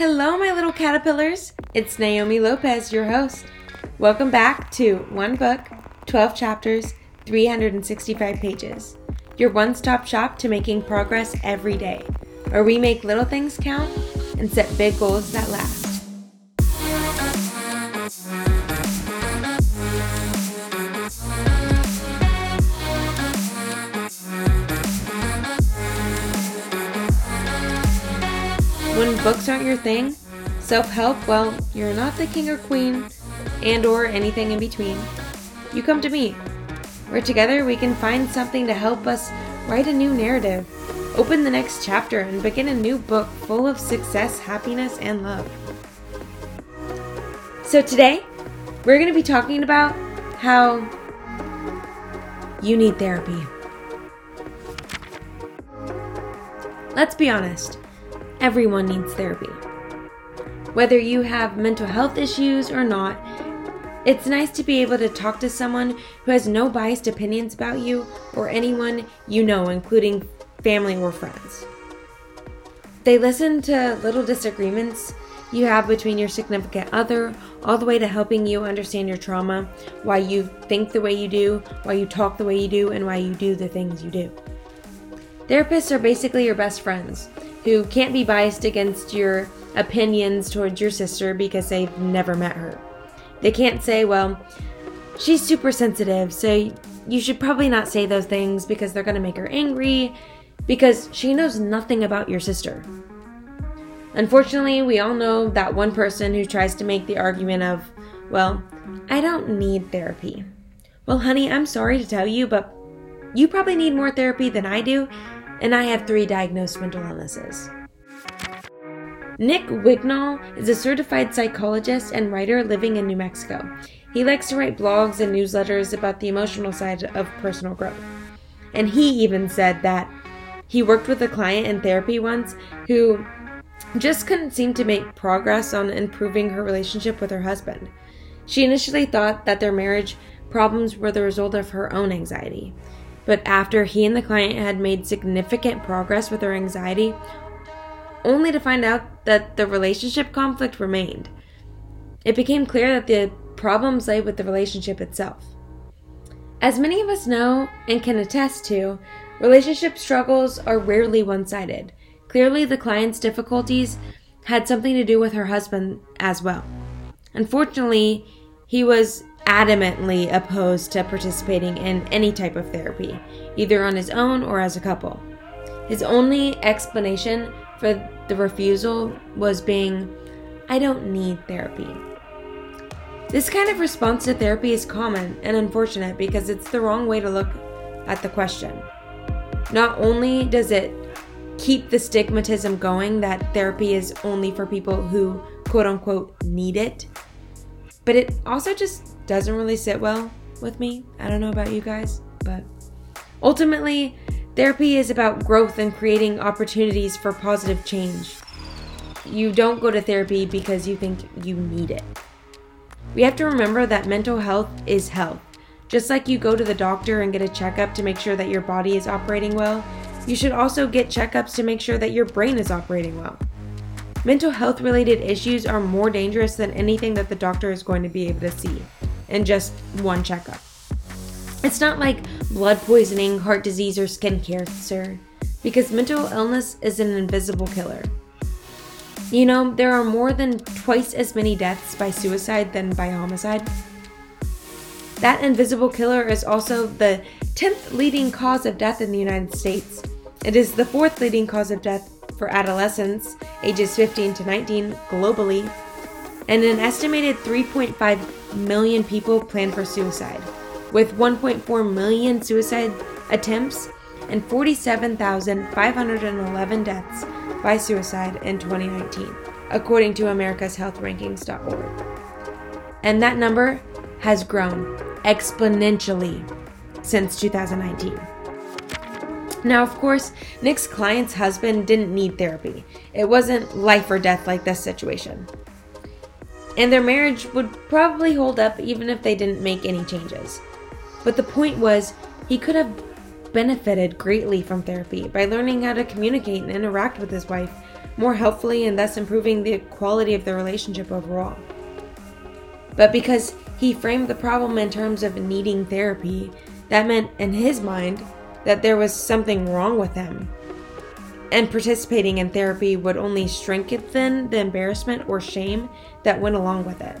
Hello, my little caterpillars. It's Naomi Lopez, your host. Welcome back to One Book, 12 Chapters, 365 Pages. Your one stop shop to making progress every day, where we make little things count and set big goals that last. Books aren't your thing, self-help, well, you're not the king or queen and or anything in between. You come to me. Where together we can find something to help us write a new narrative, open the next chapter and begin a new book full of success, happiness, and love. So today, we're going to be talking about how you need therapy. Let's be honest. Everyone needs therapy. Whether you have mental health issues or not, it's nice to be able to talk to someone who has no biased opinions about you or anyone you know, including family or friends. They listen to little disagreements you have between your significant other, all the way to helping you understand your trauma, why you think the way you do, why you talk the way you do, and why you do the things you do. Therapists are basically your best friends who can't be biased against your opinions towards your sister because they've never met her. They can't say, well, she's super sensitive, so you should probably not say those things because they're going to make her angry because she knows nothing about your sister. Unfortunately, we all know that one person who tries to make the argument of, well, I don't need therapy. Well, honey, I'm sorry to tell you, but you probably need more therapy than I do, and I have three diagnosed mental illnesses. Nick Wignall is a certified psychologist and writer living in New Mexico. He likes to write blogs and newsletters about the emotional side of personal growth. And he even said that he worked with a client in therapy once who just couldn't seem to make progress on improving her relationship with her husband. She initially thought that their marriage problems were the result of her own anxiety. But after he and the client had made significant progress with her anxiety, only to find out that the relationship conflict remained, it became clear that the problems lay with the relationship itself. As many of us know and can attest to, relationship struggles are rarely one sided. Clearly, the client's difficulties had something to do with her husband as well. Unfortunately, he was adamantly opposed to participating in any type of therapy, either on his own or as a couple. His only explanation for the refusal was being, I don't need therapy. This kind of response to therapy is common and unfortunate because it's the wrong way to look at the question. Not only does it keep the stigmatism going that therapy is only for people who quote unquote need it, but it also just doesn't really sit well with me. I don't know about you guys, but ultimately, therapy is about growth and creating opportunities for positive change. You don't go to therapy because you think you need it. We have to remember that mental health is health. Just like you go to the doctor and get a checkup to make sure that your body is operating well, you should also get checkups to make sure that your brain is operating well. Mental health related issues are more dangerous than anything that the doctor is going to be able to see in just one checkup. It's not like blood poisoning, heart disease, or skin cancer, because mental illness is an invisible killer. You know, there are more than twice as many deaths by suicide than by homicide. That invisible killer is also the 10th leading cause of death in the United States. It is the fourth leading cause of death for adolescents ages 15 to 19 globally, and an estimated 3.5 million people plan for suicide, with 1.4 million suicide attempts and 47,511 deaths by suicide in 2019, according to americashealthrankings.org. And that number has grown exponentially since 2019. Now, of course, Nick's client's husband didn't need therapy. It wasn't life or death like this situation. And their marriage would probably hold up even if they didn't make any changes. But the point was, he could have benefited greatly from therapy by learning how to communicate and interact with his wife more helpfully and thus improving the quality of the relationship overall. But because he framed the problem in terms of needing therapy, that meant, in his mind, that there was something wrong with him. And participating in therapy would only strengthen the embarrassment or shame that went along with it.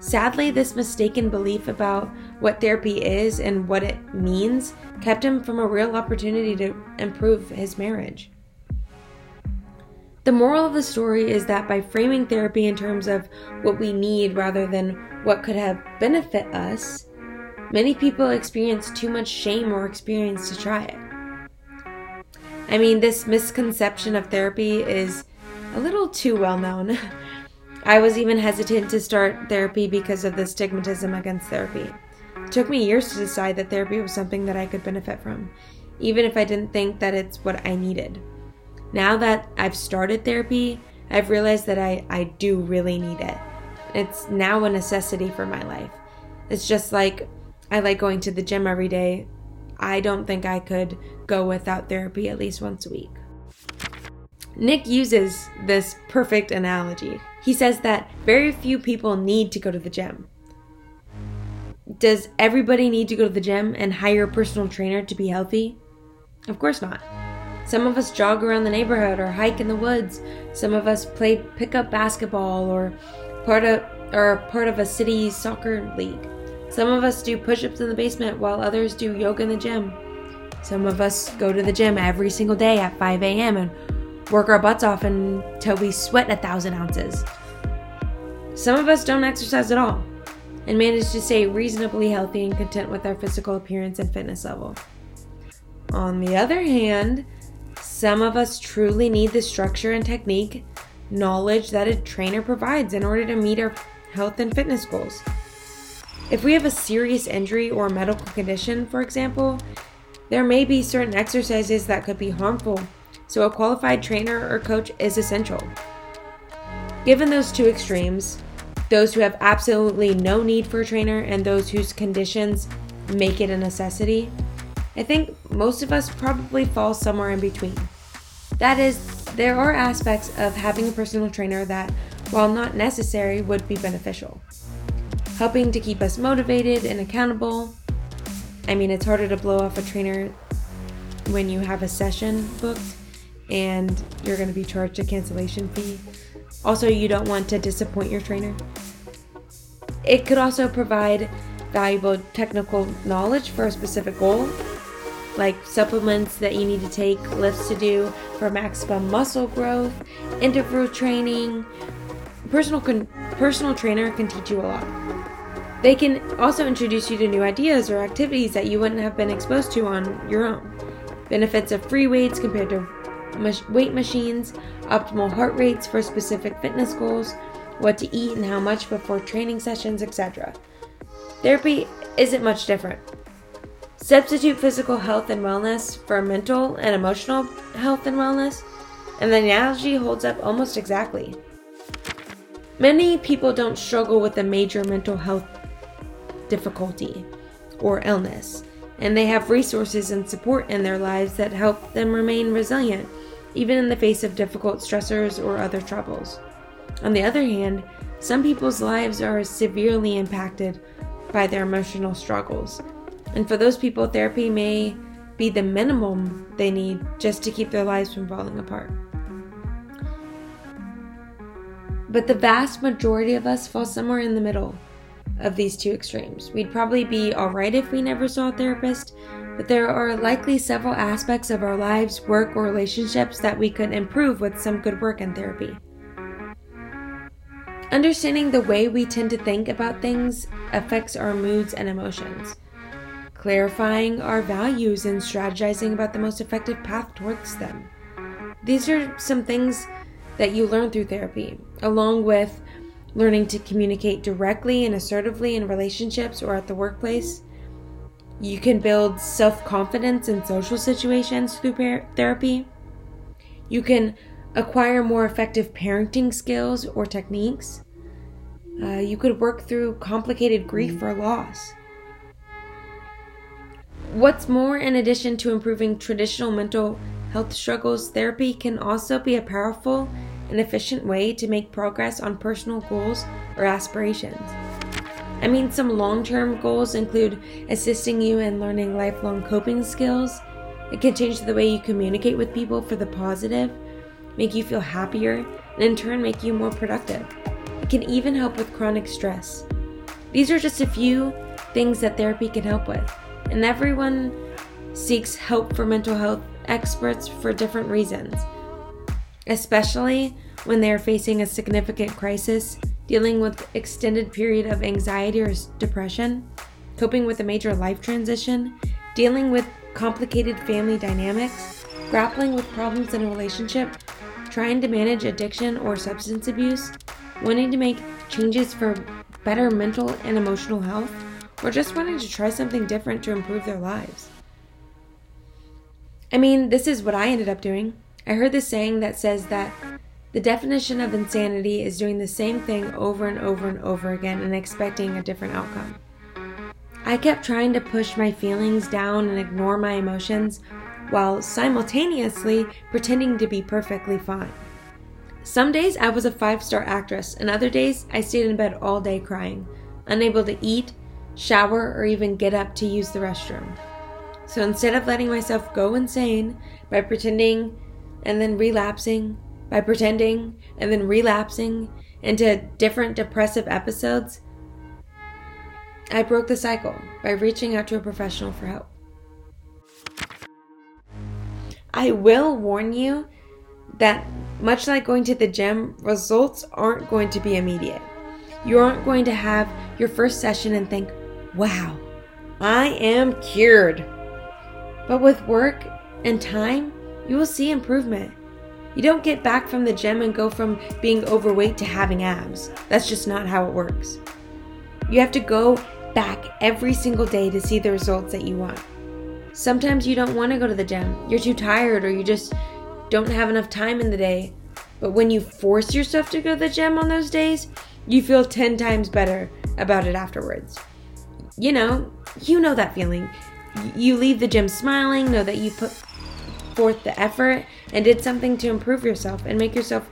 Sadly, this mistaken belief about what therapy is and what it means kept him from a real opportunity to improve his marriage. The moral of the story is that by framing therapy in terms of what we need rather than what could have benefit us, many people experience too much shame or experience to try it. I mean, this misconception of therapy is a little too well known. I was even hesitant to start therapy because of the stigmatism against therapy. It took me years to decide that therapy was something that I could benefit from, even if I didn't think that it's what I needed. Now that I've started therapy, I've realized that I, I do really need it. It's now a necessity for my life. It's just like I like going to the gym every day. I don't think I could go without therapy at least once a week. Nick uses this perfect analogy. He says that very few people need to go to the gym. Does everybody need to go to the gym and hire a personal trainer to be healthy? Of course not. Some of us jog around the neighborhood or hike in the woods. Some of us play pickup basketball or part of or part of a city soccer league. Some of us do push-ups in the basement while others do yoga in the gym. Some of us go to the gym every single day at 5 a.m. and work our butts off until we sweat a thousand ounces. Some of us don't exercise at all and manage to stay reasonably healthy and content with our physical appearance and fitness level. On the other hand, some of us truly need the structure and technique, knowledge that a trainer provides in order to meet our health and fitness goals. If we have a serious injury or medical condition, for example, there may be certain exercises that could be harmful, so a qualified trainer or coach is essential. Given those two extremes, those who have absolutely no need for a trainer and those whose conditions make it a necessity, I think most of us probably fall somewhere in between. That is, there are aspects of having a personal trainer that, while not necessary, would be beneficial. Helping to keep us motivated and accountable. I mean, it's harder to blow off a trainer when you have a session booked and you're going to be charged a cancellation fee. Also, you don't want to disappoint your trainer. It could also provide valuable technical knowledge for a specific goal like supplements that you need to take, lifts to do for maximum muscle growth, interval training. Personal con- personal trainer can teach you a lot. They can also introduce you to new ideas or activities that you wouldn't have been exposed to on your own. Benefits of free weights compared to weight machines, optimal heart rates for specific fitness goals, what to eat and how much before training sessions, etc. Therapy isn't much different. Substitute physical health and wellness for mental and emotional health and wellness, and the analogy holds up almost exactly. Many people don't struggle with a major mental health difficulty or illness, and they have resources and support in their lives that help them remain resilient, even in the face of difficult stressors or other troubles. On the other hand, some people's lives are severely impacted by their emotional struggles and for those people, therapy may be the minimum they need just to keep their lives from falling apart. But the vast majority of us fall somewhere in the middle of these two extremes. We'd probably be alright if we never saw a therapist, but there are likely several aspects of our lives, work, or relationships that we could improve with some good work and therapy. Understanding the way we tend to think about things affects our moods and emotions clarifying our values, and strategizing about the most effective path towards them. These are some things that you learn through therapy, along with learning to communicate directly and assertively in relationships or at the workplace. You can build self confidence in social situations through therapy. You can acquire more effective parenting skills or techniques. Uh, you could work through complicated grief or loss. What's more, in addition to improving traditional mental health struggles, therapy can also be a powerful and efficient way to make progress on personal goals or aspirations. I mean, some long term goals include assisting you in learning lifelong coping skills. It can change the way you communicate with people for the positive, make you feel happier, and in turn make you more productive. It can even help with chronic stress. These are just a few things that therapy can help with, and everyone seeks help for mental health experts for different reasons, especially when they are facing a significant crisis dealing with extended period of anxiety or depression, coping with a major life transition, dealing with complicated family dynamics, grappling with problems in a relationship, trying to manage addiction or substance abuse, wanting to make changes for better mental and emotional health, or just wanting to try something different to improve their lives. I mean, this is what I ended up doing. I heard this saying that says that the definition of insanity is doing the same thing over and over and over again and expecting a different outcome. I kept trying to push my feelings down and ignore my emotions while simultaneously pretending to be perfectly fine. Some days I was a five star actress, and other days I stayed in bed all day crying, unable to eat, shower, or even get up to use the restroom. So instead of letting myself go insane by pretending and then relapsing, by pretending and then relapsing into different depressive episodes, I broke the cycle by reaching out to a professional for help. I will warn you that, much like going to the gym, results aren't going to be immediate. You aren't going to have your first session and think, wow, I am cured. But with work and time, you will see improvement. You don't get back from the gym and go from being overweight to having abs. That's just not how it works. You have to go back every single day to see the results that you want. Sometimes you don't want to go to the gym. You're too tired or you just don't have enough time in the day. But when you force yourself to go to the gym on those days, you feel 10 times better about it afterwards. You know, you know that feeling. You leave the gym smiling, know that you put forth the effort and did something to improve yourself and make yourself,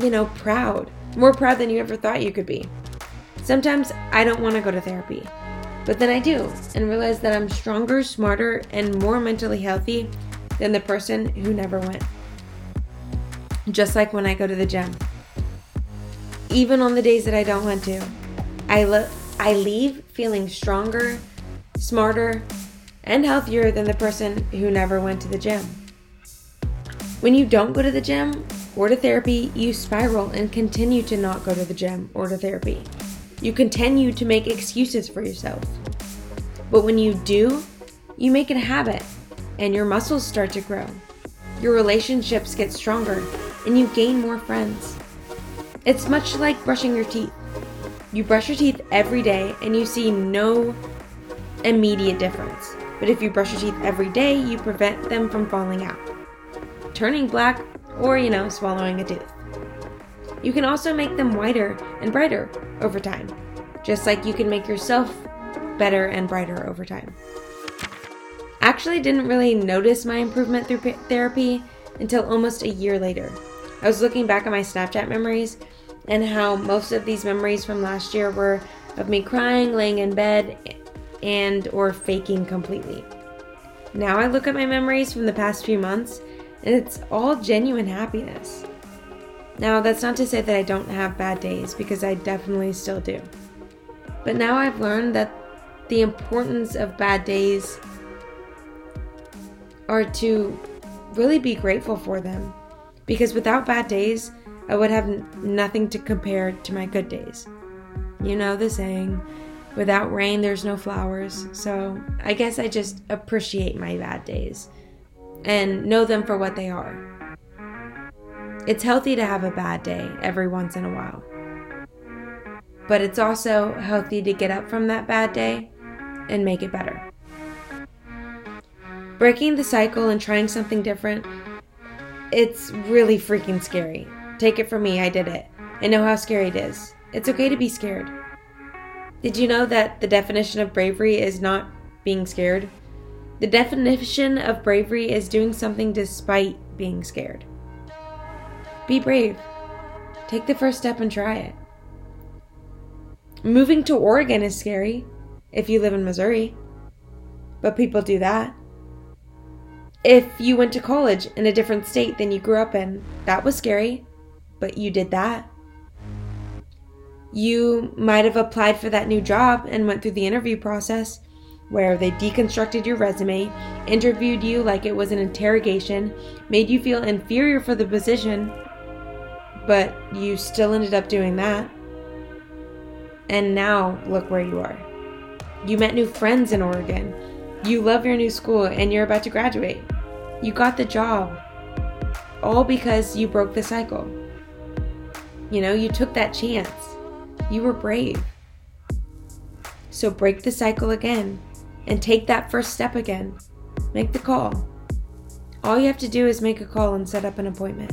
you know, proud. More proud than you ever thought you could be. Sometimes I don't want to go to therapy, but then I do and realize that I'm stronger, smarter, and more mentally healthy than the person who never went. Just like when I go to the gym. Even on the days that I don't want to, I, lo- I leave feeling stronger, smarter, and healthier than the person who never went to the gym. When you don't go to the gym or to therapy, you spiral and continue to not go to the gym or to therapy. You continue to make excuses for yourself. But when you do, you make it a habit and your muscles start to grow. Your relationships get stronger and you gain more friends. It's much like brushing your teeth. You brush your teeth every day and you see no immediate difference. But if you brush your teeth every day, you prevent them from falling out, turning black, or, you know, swallowing a tooth. You can also make them whiter and brighter over time, just like you can make yourself better and brighter over time. Actually, didn't really notice my improvement through therapy until almost a year later. I was looking back at my Snapchat memories and how most of these memories from last year were of me crying, laying in bed, and or faking completely. Now I look at my memories from the past few months and it's all genuine happiness. Now, that's not to say that I don't have bad days because I definitely still do. But now I've learned that the importance of bad days are to really be grateful for them because without bad days, I would have nothing to compare to my good days. You know the saying, Without rain, there's no flowers. So I guess I just appreciate my bad days and know them for what they are. It's healthy to have a bad day every once in a while. But it's also healthy to get up from that bad day and make it better. Breaking the cycle and trying something different, it's really freaking scary. Take it from me, I did it. I know how scary it is. It's okay to be scared. Did you know that the definition of bravery is not being scared? The definition of bravery is doing something despite being scared. Be brave. Take the first step and try it. Moving to Oregon is scary if you live in Missouri, but people do that. If you went to college in a different state than you grew up in, that was scary, but you did that. You might have applied for that new job and went through the interview process where they deconstructed your resume, interviewed you like it was an interrogation, made you feel inferior for the position, but you still ended up doing that. And now look where you are. You met new friends in Oregon. You love your new school and you're about to graduate. You got the job. All because you broke the cycle. You know, you took that chance. You were brave. So break the cycle again and take that first step again. Make the call. All you have to do is make a call and set up an appointment.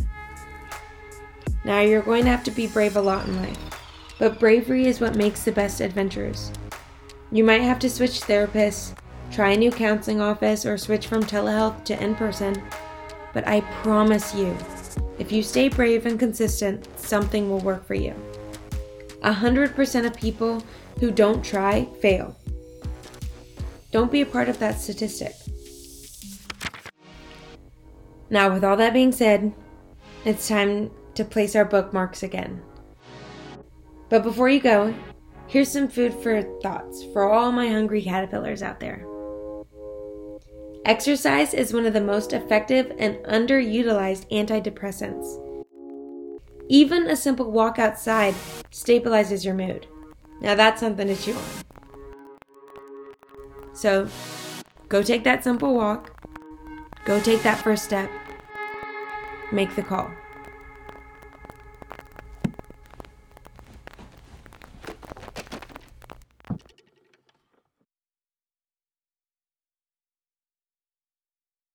Now, you're going to have to be brave a lot in life, but bravery is what makes the best adventures. You might have to switch therapists, try a new counseling office, or switch from telehealth to in person, but I promise you, if you stay brave and consistent, something will work for you. 100% of people who don't try fail. Don't be a part of that statistic. Now, with all that being said, it's time to place our bookmarks again. But before you go, here's some food for thoughts for all my hungry caterpillars out there. Exercise is one of the most effective and underutilized antidepressants. Even a simple walk outside stabilizes your mood. Now that's something to chew on. So go take that simple walk, go take that first step, make the call.